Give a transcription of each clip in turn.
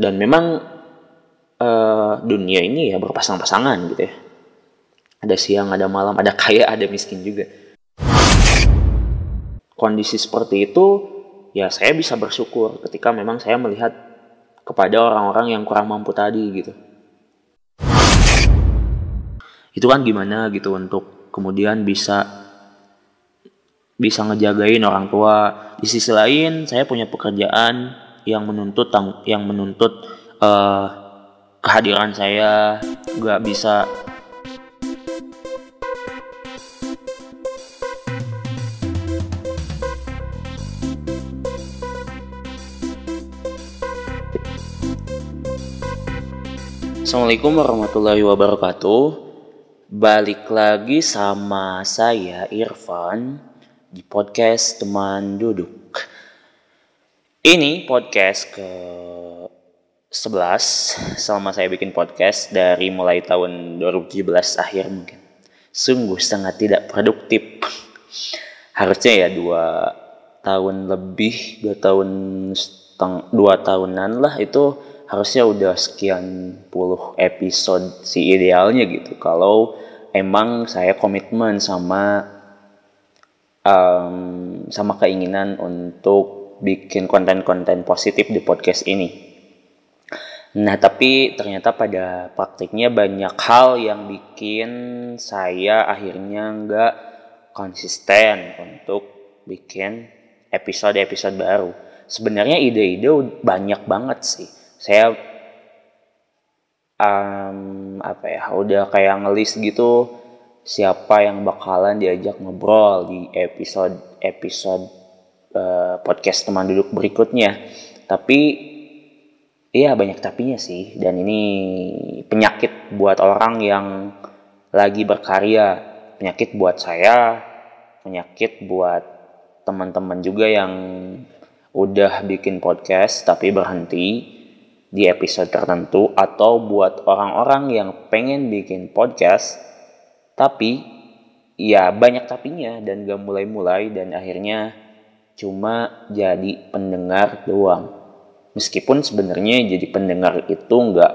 dan memang uh, dunia ini ya berpasang-pasangan gitu ya. Ada siang ada malam ada kaya ada miskin juga. Kondisi seperti itu ya saya bisa bersyukur ketika memang saya melihat kepada orang-orang yang kurang mampu tadi gitu. Itu kan gimana gitu untuk kemudian bisa bisa ngejagain orang tua. Di sisi lain saya punya pekerjaan yang menuntut yang menuntut uh, kehadiran saya. Nggak bisa. Assalamualaikum warahmatullahi wabarakatuh. Balik lagi sama saya Irfan Di podcast teman duduk Ini podcast ke 11 Selama saya bikin podcast dari mulai tahun 2017 akhir mungkin. Sungguh sangat tidak produktif. Harusnya ya dua tahun lebih Dua tahun seteng, dua tahunan lah itu harusnya udah sekian puluh episode si idealnya gitu. Kalau emang saya komitmen sama um, sama keinginan untuk bikin konten-konten positif di podcast ini. Nah, tapi ternyata pada praktiknya banyak hal yang bikin saya akhirnya nggak konsisten untuk bikin episode-episode baru. Sebenarnya ide-ide banyak banget sih saya um, apa ya udah kayak ngelis gitu siapa yang bakalan diajak ngobrol di episode episode uh, podcast teman duduk berikutnya. Tapi iya banyak tapinya sih. Dan ini penyakit buat orang yang lagi berkarya. Penyakit buat saya penyakit buat teman-teman juga yang udah bikin podcast tapi berhenti di episode tertentu atau buat orang-orang yang pengen bikin podcast tapi ya banyak tapinya dan gak mulai-mulai dan akhirnya cuma jadi pendengar doang meskipun sebenarnya jadi pendengar itu nggak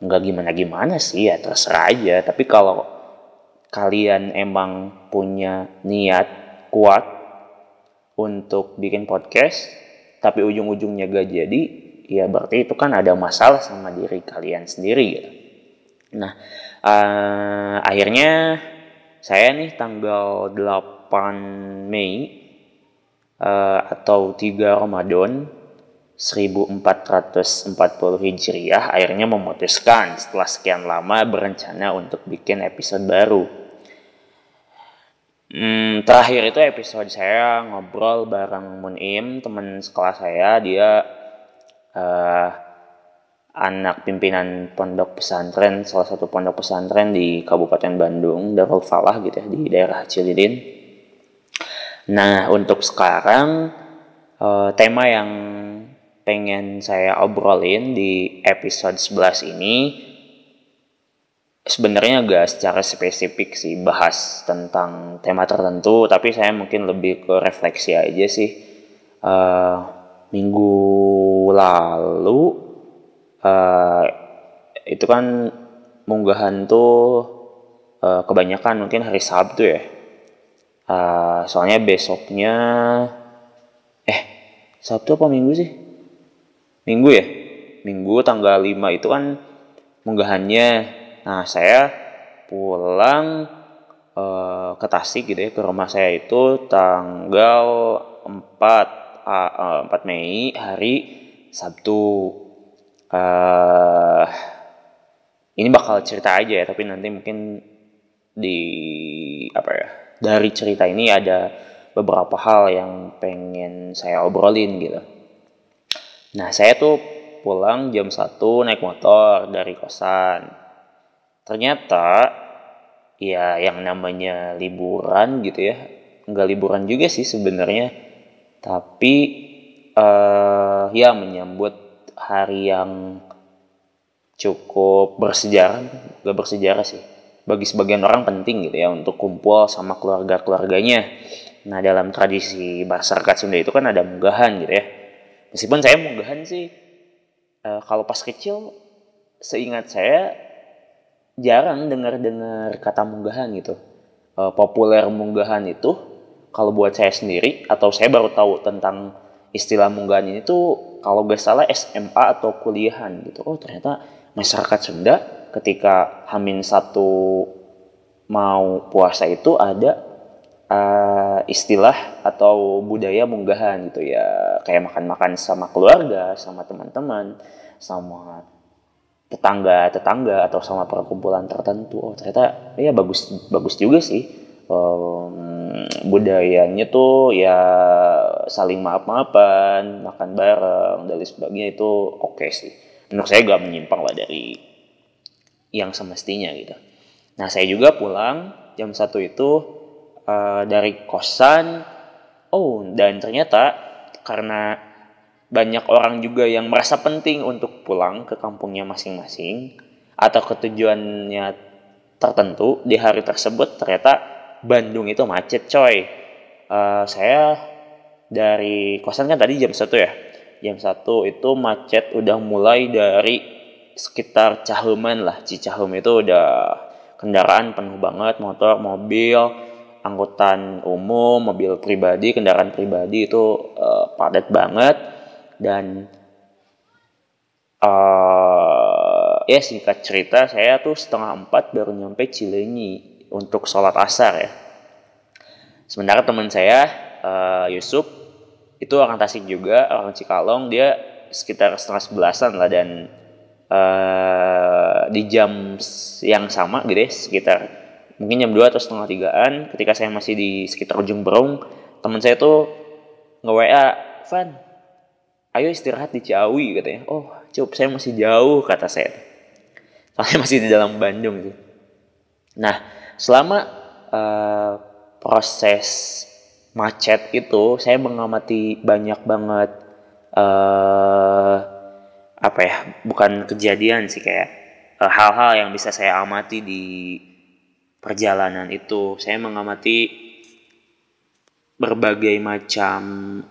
nggak gimana-gimana sih ya terserah aja tapi kalau kalian emang punya niat kuat untuk bikin podcast tapi ujung-ujungnya gak jadi ya berarti itu kan ada masalah sama diri kalian sendiri gitu. Nah, uh, akhirnya saya nih tanggal 8 Mei uh, atau 3 Ramadan 1440 Hijriah akhirnya memutuskan setelah sekian lama berencana untuk bikin episode baru. Hmm, terakhir itu episode saya ngobrol bareng Munim, teman sekolah saya, dia uh, anak pimpinan pondok pesantren salah satu pondok pesantren di Kabupaten Bandung Darul Falah gitu ya di daerah Cilidin. Nah untuk sekarang uh, tema yang pengen saya obrolin di episode 11 ini sebenarnya agak secara spesifik sih bahas tentang tema tertentu tapi saya mungkin lebih ke refleksi aja sih uh, minggu lalu uh, itu kan munggahan tuh uh, kebanyakan mungkin hari Sabtu ya. Uh, soalnya besoknya eh Sabtu apa Minggu sih? Minggu ya? Minggu tanggal 5 itu kan munggahannya. Nah, saya pulang uh, ke Tasik gitu ya ke rumah saya itu tanggal 4 uh, 4 Mei hari Sabtu uh, ini bakal cerita aja ya tapi nanti mungkin di apa ya dari cerita ini ada beberapa hal yang pengen saya obrolin gitu. Nah saya tuh pulang jam 1 naik motor dari kosan. Ternyata ya yang namanya liburan gitu ya nggak liburan juga sih sebenarnya. Tapi uh, ya menyambut hari yang cukup bersejarah gak bersejarah sih bagi sebagian orang penting gitu ya untuk kumpul sama keluarga keluarganya nah dalam tradisi masyarakat Sunda itu kan ada munggahan gitu ya. Meskipun saya munggahan sih uh, kalau pas kecil seingat saya jarang dengar-dengar kata munggahan gitu. Uh, populer munggahan itu kalau buat saya sendiri atau saya baru tahu tentang istilah munggahan ini tuh kalau gak salah SMA atau kuliahan gitu. Oh ternyata masyarakat Sunda ketika Hamin satu mau puasa itu ada uh, istilah atau budaya munggahan gitu ya. Kayak makan-makan sama keluarga sama teman-teman sama tetangga-tetangga atau sama perkumpulan tertentu. Oh ternyata ya bagus bagus juga sih. Um, budayanya tuh ya saling maaf-maafan makan bareng dan lain sebagainya itu oke okay sih. Menurut saya gak menyimpang lah dari yang semestinya gitu. Nah saya juga pulang jam satu itu uh, dari kosan. Oh dan ternyata karena banyak orang juga yang merasa penting untuk pulang ke kampungnya masing-masing atau ketujuannya tertentu di hari tersebut ternyata Bandung itu macet coy. Uh, saya dari kosan kan tadi jam satu ya? Jam satu itu macet udah mulai dari sekitar Caheman lah. Cicahum itu udah kendaraan penuh banget motor mobil angkutan umum mobil pribadi kendaraan pribadi itu uh, padat banget. Dan uh, ya singkat cerita saya tuh setengah empat baru nyampe Cilenyi untuk sholat asar ya. Sementara teman saya uh, Yusuf itu orang Tasik juga orang Cikalong dia sekitar setengah sebelasan lah dan uh, di jam yang sama gitu ya sekitar mungkin jam dua atau setengah tigaan ketika saya masih di sekitar ujung Berung teman saya tuh nge-WA Van ayo istirahat di Ciawi katanya oh cukup saya masih jauh kata saya. Soalnya masih di dalam Bandung sih nah selama uh, proses macet itu saya mengamati banyak banget uh, apa ya bukan kejadian sih kayak eh, hal-hal uh, yang bisa saya amati di perjalanan itu. Saya mengamati berbagai macam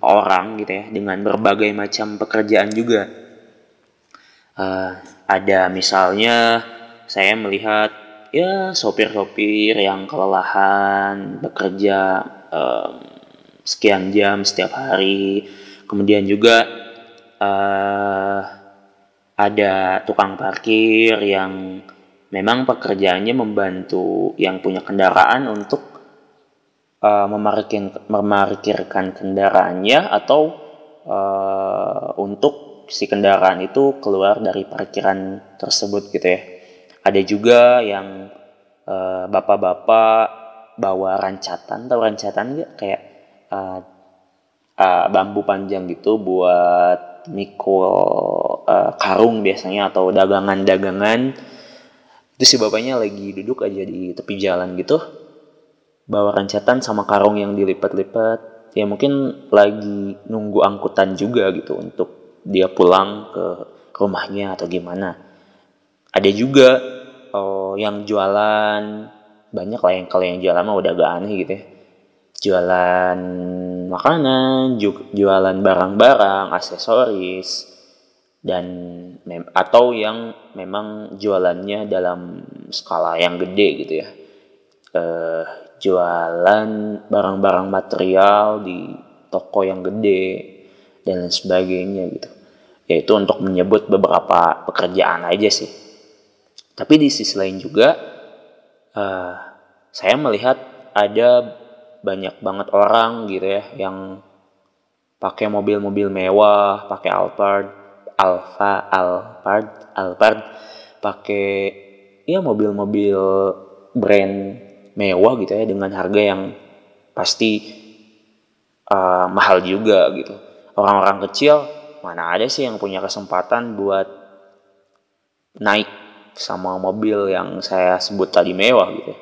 orang gitu ya dengan berbagai macam pekerjaan juga. Uh, ada misalnya saya melihat ya sopir-sopir yang kelelahan bekerja um, sekian jam setiap hari. Kemudian juga uh, ada tukang parkir yang memang pekerjaannya membantu yang punya kendaraan untuk uh, memarkirkan kendaraannya atau uh, untuk si kendaraan itu keluar dari parkiran tersebut gitu ya. Ada juga yang bapak bapak-bapak bawa rancatan, tahu rancatan nggak kayak uh, uh, bambu panjang gitu buat mikul uh, karung biasanya atau dagangan-dagangan. Itu si bapaknya lagi duduk aja di tepi jalan gitu bawa rancatan sama karung yang dilipat-lipat. Ya mungkin lagi nunggu angkutan juga gitu untuk dia pulang ke rumahnya atau gimana. Ada juga oh, yang jualan banyak lah yang kalau yang jualan mah udah gak aneh gitu ya. Jualan makanan jualan barang-barang aksesoris dan atau yang memang jualannya dalam skala yang gede gitu ya. Eh, jualan barang-barang material di toko yang gede dan lain sebagainya gitu. Yaitu untuk menyebut beberapa pekerjaan aja sih. Tapi di sisi lain juga uh, saya melihat ada banyak banget orang gitu ya yang pakai mobil-mobil mewah pakai Alphard Alfa Alphard Alphard pakai ya mobil-mobil brand mewah gitu ya dengan harga yang pasti uh, mahal juga gitu. Orang-orang kecil mana ada sih yang punya kesempatan buat naik sama mobil yang saya sebut tadi mewah gitu.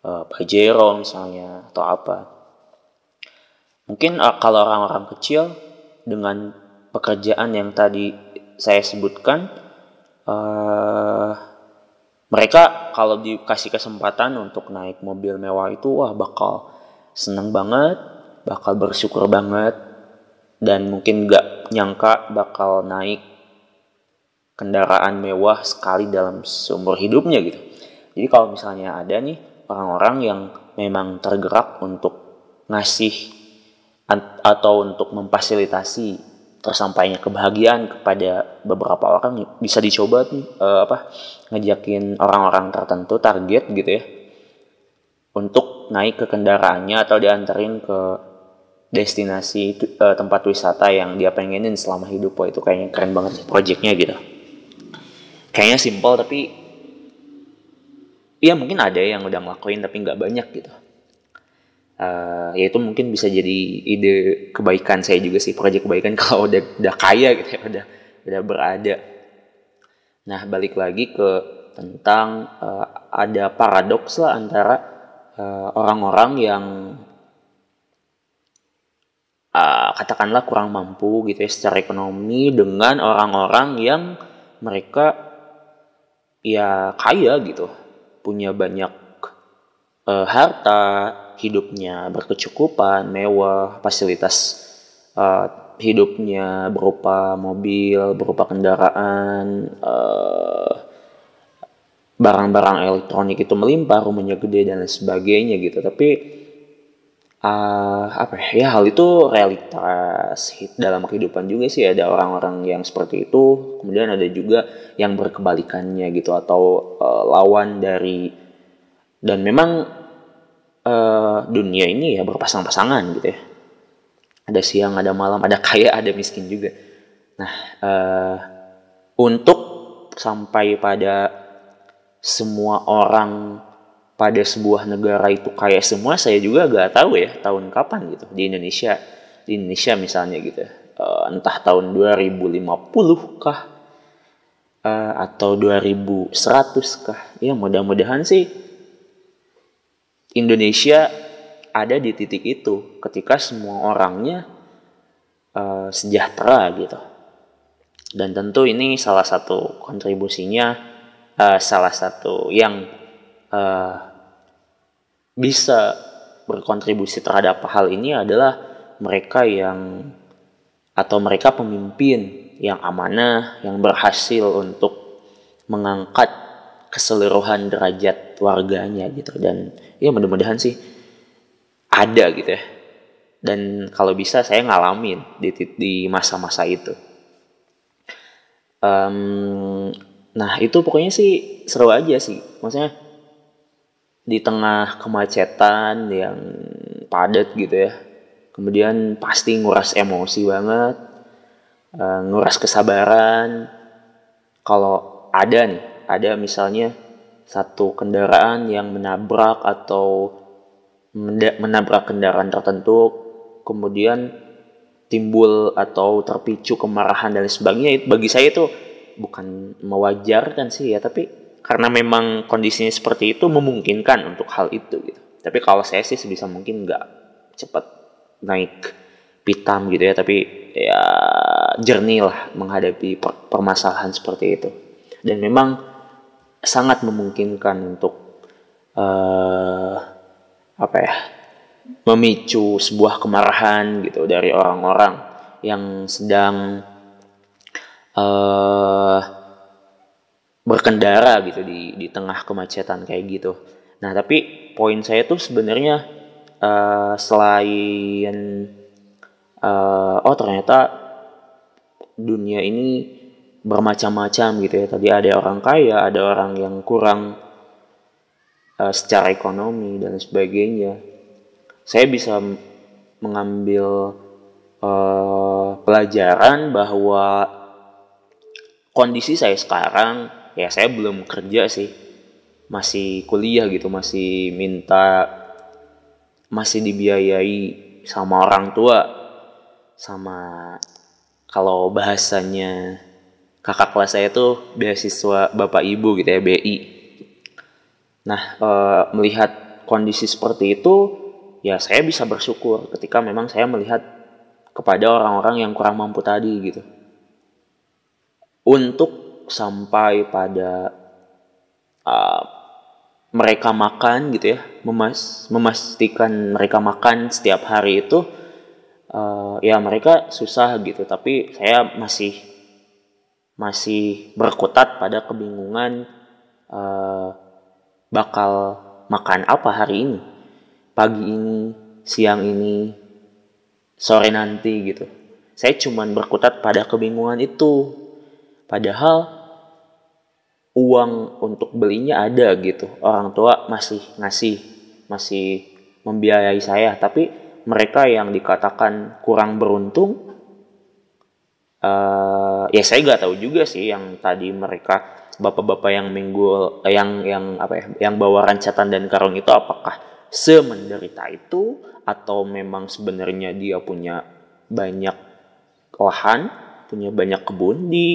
Uh, Pajero misalnya atau apa. Mungkin uh, kalau orang-orang kecil dengan pekerjaan yang tadi saya sebutkan uh, mereka kalau dikasih kesempatan untuk naik mobil mewah itu wah bakal seneng banget bakal bersyukur banget dan mungkin gak nyangka bakal naik kendaraan mewah sekali dalam seumur hidupnya gitu. Jadi kalau misalnya ada nih orang-orang yang memang tergerak untuk ngasih atau untuk memfasilitasi tersampainya kebahagiaan kepada beberapa orang bisa dicoba nih uh, apa ngejakin orang-orang tertentu target gitu ya untuk naik ke kendaraannya atau diantarin ke destinasi uh, tempat wisata yang dia pengenin selama hidup. Wah, itu kayaknya keren banget projectnya gitu. Kayaknya simpel tapi ya mungkin ada yang udah ngelakuin tapi nggak banyak gitu uh, ya itu mungkin bisa jadi ide kebaikan saya juga sih proyek kebaikan kalau udah udah kaya gitu ya udah udah berada. Nah balik lagi ke tentang uh, ada paradoks lah antara uh, orang-orang yang uh, katakanlah kurang mampu gitu ya secara ekonomi dengan orang-orang yang mereka ya kaya gitu punya banyak uh, harta, hidupnya berkecukupan, mewah, fasilitas uh, hidupnya berupa mobil, berupa kendaraan, barang barang-barang elektronik itu melimpah, rumahnya gede dan lain sebagainya gitu. Tapi uh, apa ya, ya hal itu realitas dalam kehidupan juga sih ada orang-orang yang seperti itu kemudian ada juga yang berkebalikannya gitu atau uh, lawan dari dan memang uh, dunia ini ya berpasang-pasangan gitu ya. Ada siang ada malam ada kaya ada miskin juga. Nah uh, untuk sampai pada semua orang pada sebuah negara itu kaya semua saya juga gak tahu ya tahun kapan gitu di Indonesia. Di Indonesia misalnya gitu uh, entah tahun 2050 kah uh, atau 2100 kah. Ya mudah-mudahan sih Indonesia ada di titik itu ketika semua orangnya uh, sejahtera gitu. Dan tentu ini salah satu kontribusinya, uh, salah satu yang uh, bisa berkontribusi terhadap hal ini adalah mereka yang atau mereka pemimpin yang amanah, yang berhasil untuk mengangkat keseluruhan derajat warganya gitu. Dan ya mudah-mudahan sih ada gitu ya. Dan kalau bisa saya ngalamin di di masa-masa itu. Um, nah itu pokoknya sih seru aja sih. Maksudnya di tengah kemacetan yang padat gitu ya. Kemudian pasti nguras emosi banget uh, nguras kesabaran. Kalau ada nih ada misalnya satu kendaraan yang menabrak atau menabrak kendaraan tertentu kemudian timbul atau terpicu kemarahan dan sebagainya. Bagi saya itu bukan mewajarkan sih ya tapi karena memang kondisinya seperti itu memungkinkan untuk hal itu gitu. Tapi kalau saya sih sebisa mungkin nggak cepat naik pitam gitu ya tapi ya jernih lah menghadapi permasalahan seperti itu. Dan memang sangat memungkinkan untuk uh, apa ya memicu sebuah kemarahan gitu dari orang-orang yang sedang uh, berkendara gitu di di tengah kemacetan kayak gitu. Nah tapi poin saya tuh sebenarnya uh, selain uh, oh ternyata dunia ini bermacam-macam gitu ya. Tadi ada orang kaya, ada orang yang kurang uh, secara ekonomi dan sebagainya. Saya bisa mengambil uh, pelajaran bahwa kondisi saya sekarang ya saya belum kerja sih. Masih kuliah gitu, masih minta masih dibiayai sama orang tua sama kalau bahasanya kakak kelas saya tuh beasiswa bapak ibu gitu ya BI. Nah e, melihat kondisi seperti itu ya saya bisa bersyukur ketika memang saya melihat kepada orang-orang yang kurang mampu tadi gitu. Untuk sampai pada uh, mereka makan gitu ya, memas memastikan mereka makan setiap hari itu uh, ya mereka susah gitu, tapi saya masih masih berkutat pada kebingungan uh, bakal makan apa hari ini? Pagi ini siang ini sore nanti gitu. Saya cuman berkutat pada kebingungan itu. Padahal uang untuk belinya ada gitu. Orang tua masih ngasih masih membiayai saya. Tapi mereka yang dikatakan kurang beruntung uh, ya saya nggak tahu juga sih yang tadi mereka bapak-bapak yang minggu eh, yang yang apa ya yang bawa rancatan dan karung itu apakah semenderita itu atau memang sebenarnya dia punya banyak lahan punya banyak kebun di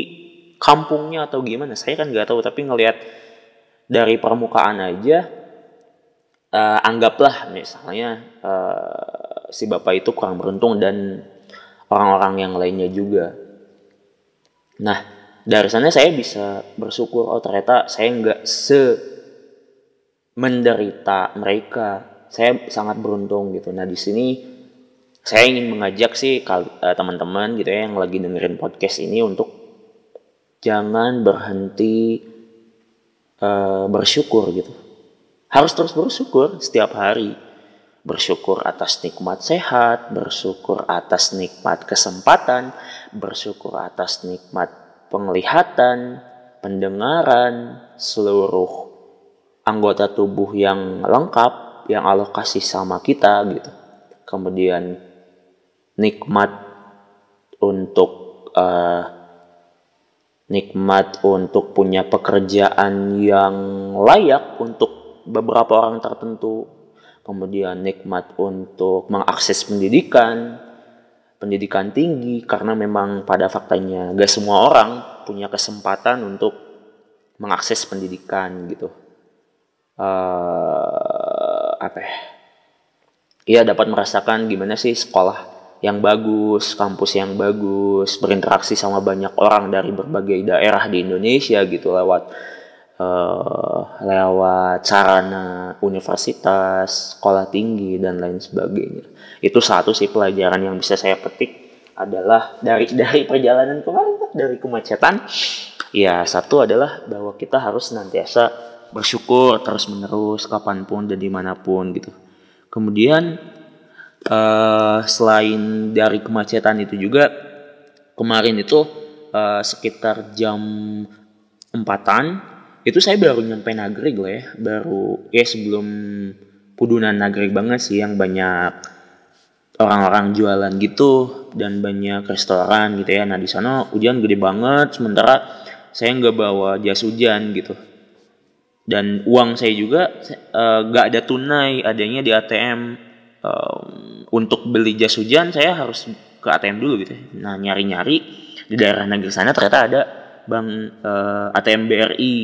kampungnya atau gimana? Saya kan nggak tahu tapi ngelihat dari permukaan aja uh, anggaplah misalnya uh, si bapak itu kurang beruntung dan orang-orang yang lainnya juga Nah, dari sana saya bisa bersyukur, oh ternyata saya nggak se menderita mereka. Saya sangat beruntung gitu. Nah, di sini saya ingin mengajak sih eh, teman-teman gitu ya yang lagi dengerin podcast ini untuk jangan berhenti uh, bersyukur gitu. Harus terus bersyukur setiap hari. Bersyukur atas nikmat sehat, bersyukur atas nikmat kesempatan, bersyukur atas nikmat penglihatan, pendengaran, seluruh anggota tubuh yang lengkap yang Allah kasih sama kita gitu. Kemudian nikmat untuk uh, nikmat untuk punya pekerjaan yang layak untuk beberapa orang tertentu kemudian nikmat untuk mengakses pendidikan, pendidikan tinggi karena memang pada faktanya gak semua orang punya kesempatan untuk mengakses pendidikan gitu. Uh, apa ya? Iya dapat merasakan gimana sih sekolah yang bagus, kampus yang bagus, berinteraksi sama banyak orang dari berbagai daerah di Indonesia gitu lewat uh, lewat sarana universitas, sekolah tinggi dan lain sebagainya. Itu satu sih pelajaran yang bisa saya petik adalah dari dari perjalanan kemarin dari kemacetan. Ya satu adalah bahwa kita harus senantiasa bersyukur terus menerus kapan pun dan di mana pun gitu. Kemudian uh, selain dari kemacetan itu juga kemarin itu uh, sekitar jam empatan itu saya baru nyampe Nagreg lah ya baru ya sebelum Pudunan Nagreg banget sih yang banyak orang-orang jualan gitu dan banyak restoran gitu ya. Nah di sana hujan gede banget sementara saya nggak bawa jas hujan gitu. Dan uang saya juga uh, ada tunai adanya di ATM um, untuk beli jas hujan saya harus ke ATM dulu gitu. Nah nyari-nyari di daerah negeri sana ternyata ada bank uh, eh, ATM BRI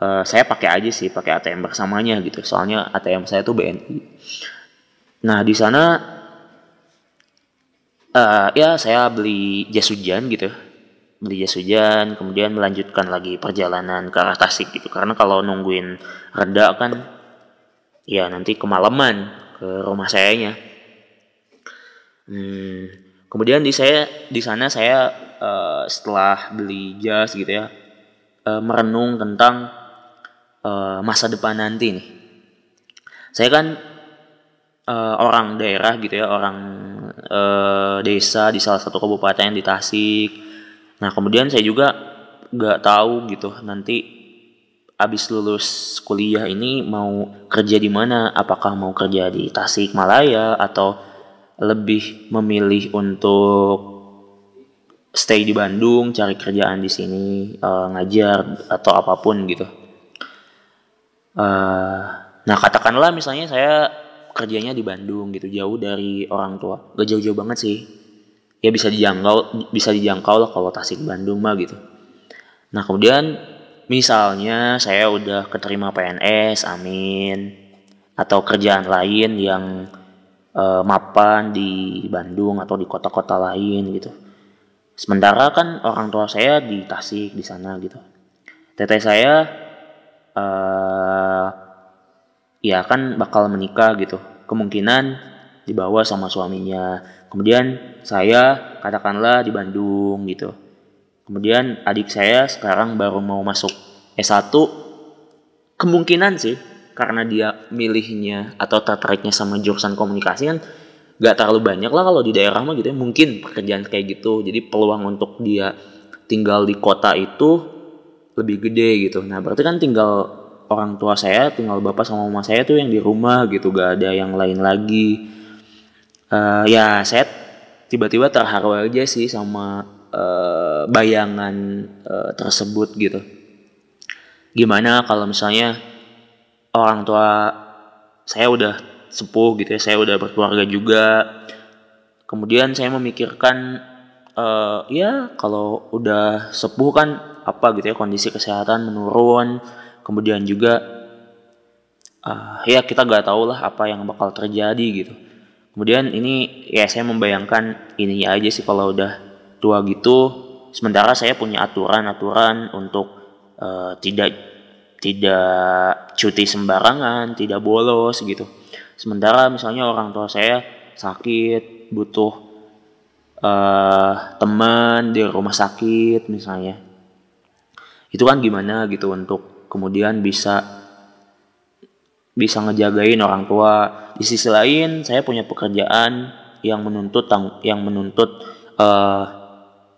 uh, saya pakai aja sih pakai ATM bersamanya gitu. Soalnya ATM saya tuh BNI nah di sana uh, ya saya beli jas hujan gitu. Beli jas hujan kemudian melanjutkan lagi perjalanan ke arah Tasik gitu. Karena kalau nungguin reda kan ya nanti kemalaman ke rumah sayanya. Hmm, kemudian di saya di sana saya uh, setelah beli jas gitu ya uh, merenung tentang uh, masa depan nanti nih. Saya kan uh, orang daerah gitu ya, orang uh, desa di salah satu kabupaten di Tasik. Nah kemudian saya juga nggak tahu gitu nanti abis lulus kuliah ini mau kerja di mana? Apakah mau kerja di Tasik Malaya atau lebih memilih untuk stay di Bandung, cari kerjaan di sini, uh, ngajar atau apa pun gitu. Uh, nah katakanlah misalnya saya kerjanya di Bandung gitu jauh dari orang tua. Gak jauh-jauh banget sih. Ya bisa dijangkau bisa dijangkau lah kalau Tasik Bandung mah gitu. Nah kemudian misalnya saya udah keterima PNS amin atau kerjaan lain yang uh, mapan di Bandung atau di kota-kota lain gitu. Sementara kan orang tua saya di Tasik di sana gitu. Teteh saya uh, ya kan bakal menikah gitu kemungkinan dibawa sama suaminya kemudian saya katakanlah di Bandung gitu Kemudian adik saya sekarang baru mau masuk S1. Kemungkinan sih karena dia milihnya atau tertariknya sama jurusan komunikasi kan gak terlalu banyak lah kalau di daerah mah gitu ya. Mungkin pekerjaan kayak gitu. Jadi peluang untuk dia tinggal di kota itu lebih gede gitu. Nah berarti kan tinggal orang tua saya, tinggal bapak sama mama saya tuh yang di rumah gitu. Gak ada yang lain lagi. Uh, ya saya tiba-tiba terharu aja sih sama uh, bayangan uh, tersebut gitu. Gimana kalau misalnya orang tua saya udah sepuh gitu ya, saya udah berkeluarga juga. Kemudian saya memikirkan uh, ya kalau udah sepuh kan apa gitu ya kondisi kesehatan menurun. Kemudian juga uh, ya kita nggak tahu lah apa yang bakal terjadi gitu. Kemudian ini ya saya membayangkan ininya aja sih kalau udah tua gitu sementara saya punya aturan-aturan untuk uh, tidak tidak cuti sembarangan tidak bolos gitu sementara misalnya orang tua saya sakit butuh uh, teman di rumah sakit misalnya itu kan gimana gitu untuk kemudian bisa bisa ngejagain orang tua. Di sisi lain saya punya pekerjaan yang menuntut yang menuntut uh,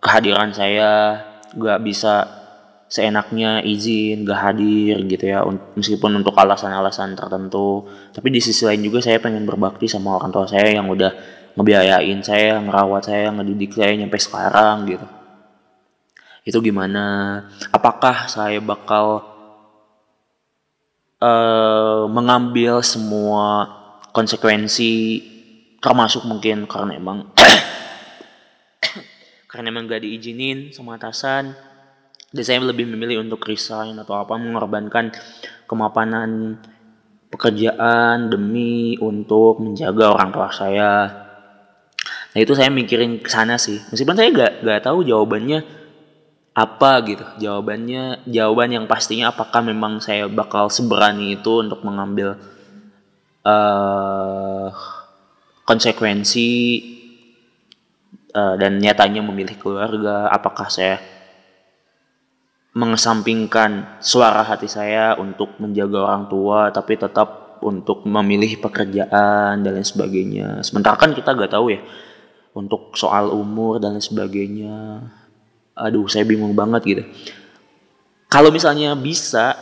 kehadiran saya. Gak bisa seenaknya izin gak hadir gitu ya meskipun untuk alasan-alasan tertentu. Tapi di sisi lain juga saya pengen berbakti sama orang tua saya yang udah ngebiayain saya ngerawat saya ngedidik saya nyampe sekarang gitu itu gimana? Apakah saya bakal uh, mengambil semua konsekuensi termasuk mungkin karena emang karena emang gak diizinin sama atasan dan saya lebih memilih untuk resign atau apa mengorbankan kemapanan pekerjaan demi untuk menjaga orang tua saya. Nah itu saya mikirin ke sana sih. Meskipun saya gak, gak tahu jawabannya apa gitu. Jawabannya jawaban yang pastinya apakah memang saya bakal seberani itu untuk mengambil uh, konsekuensi uh, dan nyatanya memilih keluarga apakah saya mengesampingkan suara hati saya untuk menjaga orang tua tapi tetap untuk memilih pekerjaan dan lain sebagainya. Sementara kan kita gak tahu ya untuk soal umur dan lain sebagainya aduh saya bingung banget gitu. Kalau misalnya bisa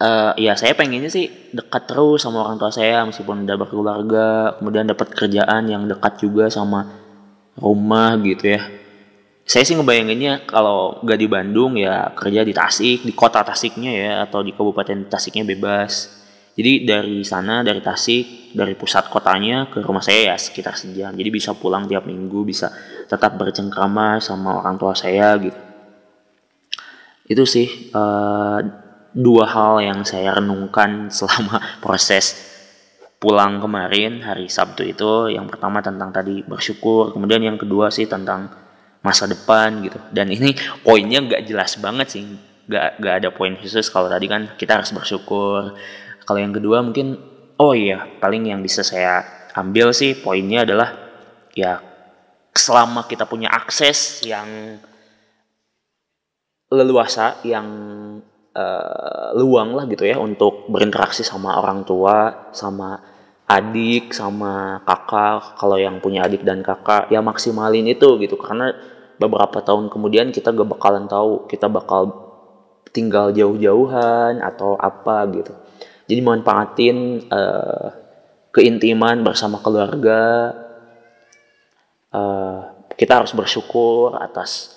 uh, ya saya pengennya sih dekat terus sama orang tua saya meskipun udah berkeluarga kemudian dapat kerjaan yang dekat juga sama rumah gitu ya. Saya sih ngebayanginnya kalau gak di Bandung ya kerja di Tasik di kota Tasiknya ya atau di kabupaten Tasiknya bebas jadi dari sana dari Tasik dari pusat kotanya ke rumah saya ya sekitar sejam jadi bisa pulang tiap minggu bisa tetap bercengkrama sama orang tua saya gitu. Itu sih uh, dua hal yang saya renungkan selama proses pulang kemarin hari Sabtu itu. Yang pertama tentang tadi bersyukur kemudian yang kedua sih tentang masa depan gitu. Dan ini poinnya nggak jelas banget sih. Nggak nggak ada poin khusus. Kalau tadi kan kita harus bersyukur kalau yang kedua mungkin oh iya paling yang bisa saya ambil sih poinnya adalah ya selama kita punya akses yang leluasa yang uh, luang lah gitu ya untuk berinteraksi sama orang tua sama adik sama kakak kalau yang punya adik dan kakak ya maksimalin itu gitu. Karena beberapa tahun kemudian kita gak bakalan tahu kita bakal tinggal jauh-jauhan atau apa gitu jadi manfaatin uh, keintiman bersama keluarga. Uh, kita harus bersyukur atas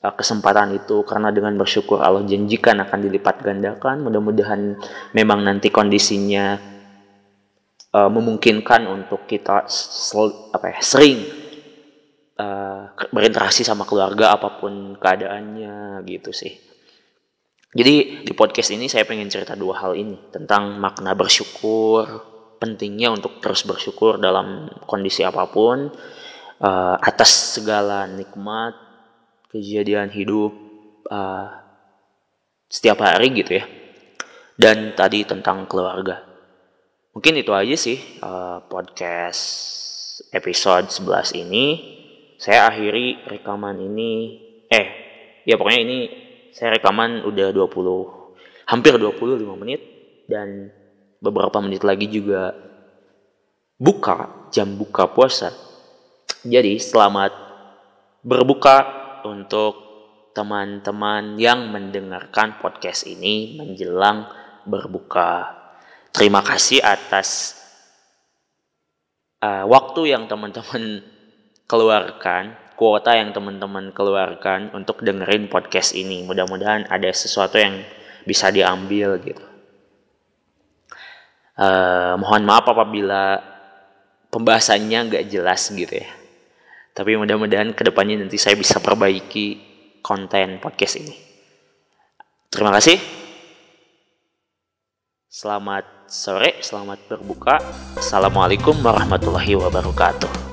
uh, kesempatan itu. Karena dengan bersyukur Allah janjikan akan dilipat gandakan. Mudah-mudahan memang nanti kondisinya uh, memungkinkan untuk kita sel, apa ya, sering uh, berinteraksi sama keluarga apa pun keadaannya gitu sih. Jadi di podcast ini saya pengen cerita dua hal ini tentang makna bersyukur, pentingnya untuk terus bersyukur dalam kondisi apa pun uh, atas segala nikmat kejadian hidup uh, setiap hari gitu ya. Dan tadi tentang keluarga. Mungkin itu aja sih uh, podcast episode 11 ini. Saya akhiri rekaman ini eh ya pokoknya ini saya rekaman udah 20 hampir 25 menit dan beberapa menit lagi juga buka jam buka puasa. Jadi selamat berbuka untuk teman-teman yang mendengarkan podcast ini menjelang berbuka. Terima kasih atas uh, waktu yang teman-teman keluarkan, kuota yang teman-teman keluarkan untuk dengerin podcast ini. Mudah-mudahan ada sesuatu yang bisa diambil gitu. Uh, mohon maaf apabila pembahasannya nggak jelas gitu ya. Tapi mudah-mudahan ke depannya nanti saya bisa perbaiki konten podcast ini. Terima kasih. Selamat sore, selamat berbuka. Assalamualaikum warahmatullahi wabarakatuh.